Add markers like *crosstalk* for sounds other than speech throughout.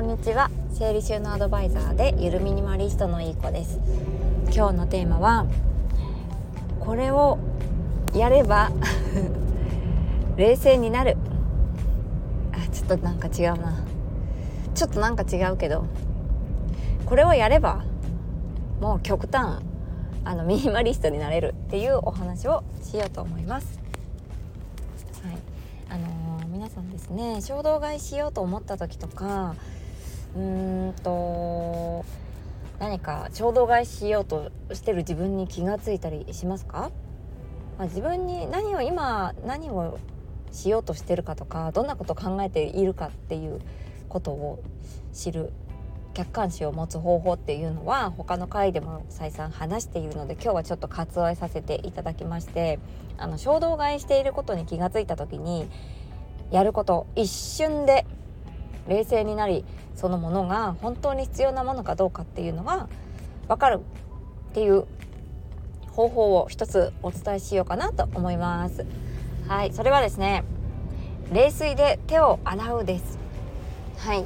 整理収納アドバイザーでゆるミニマリストのいい子です。今日のテーマはこれをやれば *laughs* 冷静になる。あちょっとなんか違うな。ちょっとなんか違うけどこれをやればもう極端あのミニマリストになれる。っていうお話をしようと思います。はい。あのー、皆さんですね衝動買いしようと思った時とかうんと何か衝動買いしようとしてる自分に気がついたりしますか、まあ、自分に何を今何をしようとしてるかとかどんなことを考えているかっていうことを知る客観視を持つ方法っていうのは他の回でも再三話しているので今日はちょっと割愛させていただきましてあの衝動買いしていることに気がついた時にやること一瞬で冷静になりそのものが本当に必要なものかどうかっていうのが分かるっていう方法を一つお伝えしようかなと思います。はいそれはですね冷水で手を洗うです。はい。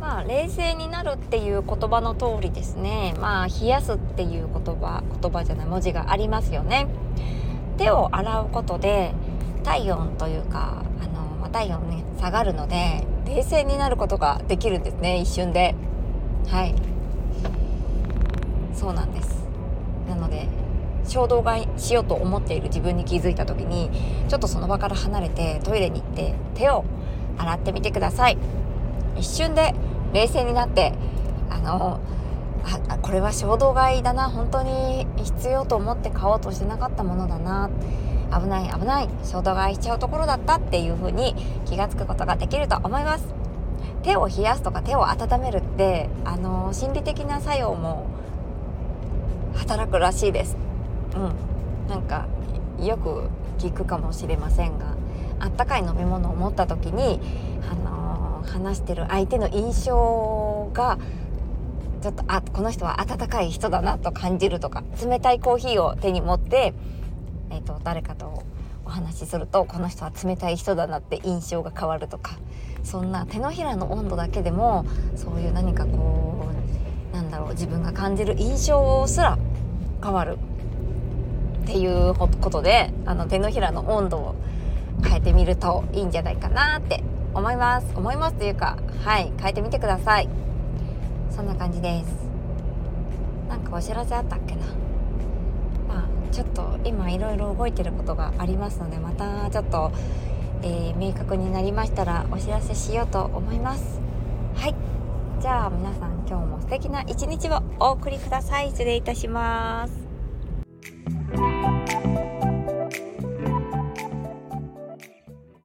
まあ冷静になるっていう言葉の通りですねまあ冷やすっていう言葉言葉じゃない文字がありますよね。手を洗うことで体温というかあの、ま、体温ね下がるので冷静になることができるんですね一瞬ではいそうなんですなので衝動買いしようと思っている自分に気づいた時にちょっとその場から離れてトイレに行って手を洗ってみてください一瞬で冷静になってあのあこれは衝動買いだな本当に必要と思って買おうとしてなかったものだな危ない危ない。衝動買いしちゃうところだったっていう風に気が付くことができると思います。手を冷やすとか手を温めるってあの心理的な作用も働くらしいです。うん。なんかよく聞くかもしれませんがあったかい飲み物を持った時にあの話してる相手の印象がちょっとあこの人は温かい人だなと感じるとか冷たいコーヒーを手に持ってえーと、誰かとお話しするとこの人は冷たい人だなって印象が変わるとかそんな手のひらの温度だけでもそういう何かこうなんだろう自分が感じる印象すら変わるっていうことであの手のひらの温度を変えてみるといいんじゃないかなって思います。思いますというかはい変えてみてください。そんな感じです。なんかお知らせあったっけな？ちょっと今いろいろ動いてることがありますのでまたちょっと、えー、明確になりましたらお知らせしようと思います。はい。じゃあ皆さん今日も素敵な一日をお送りください。失礼いたします。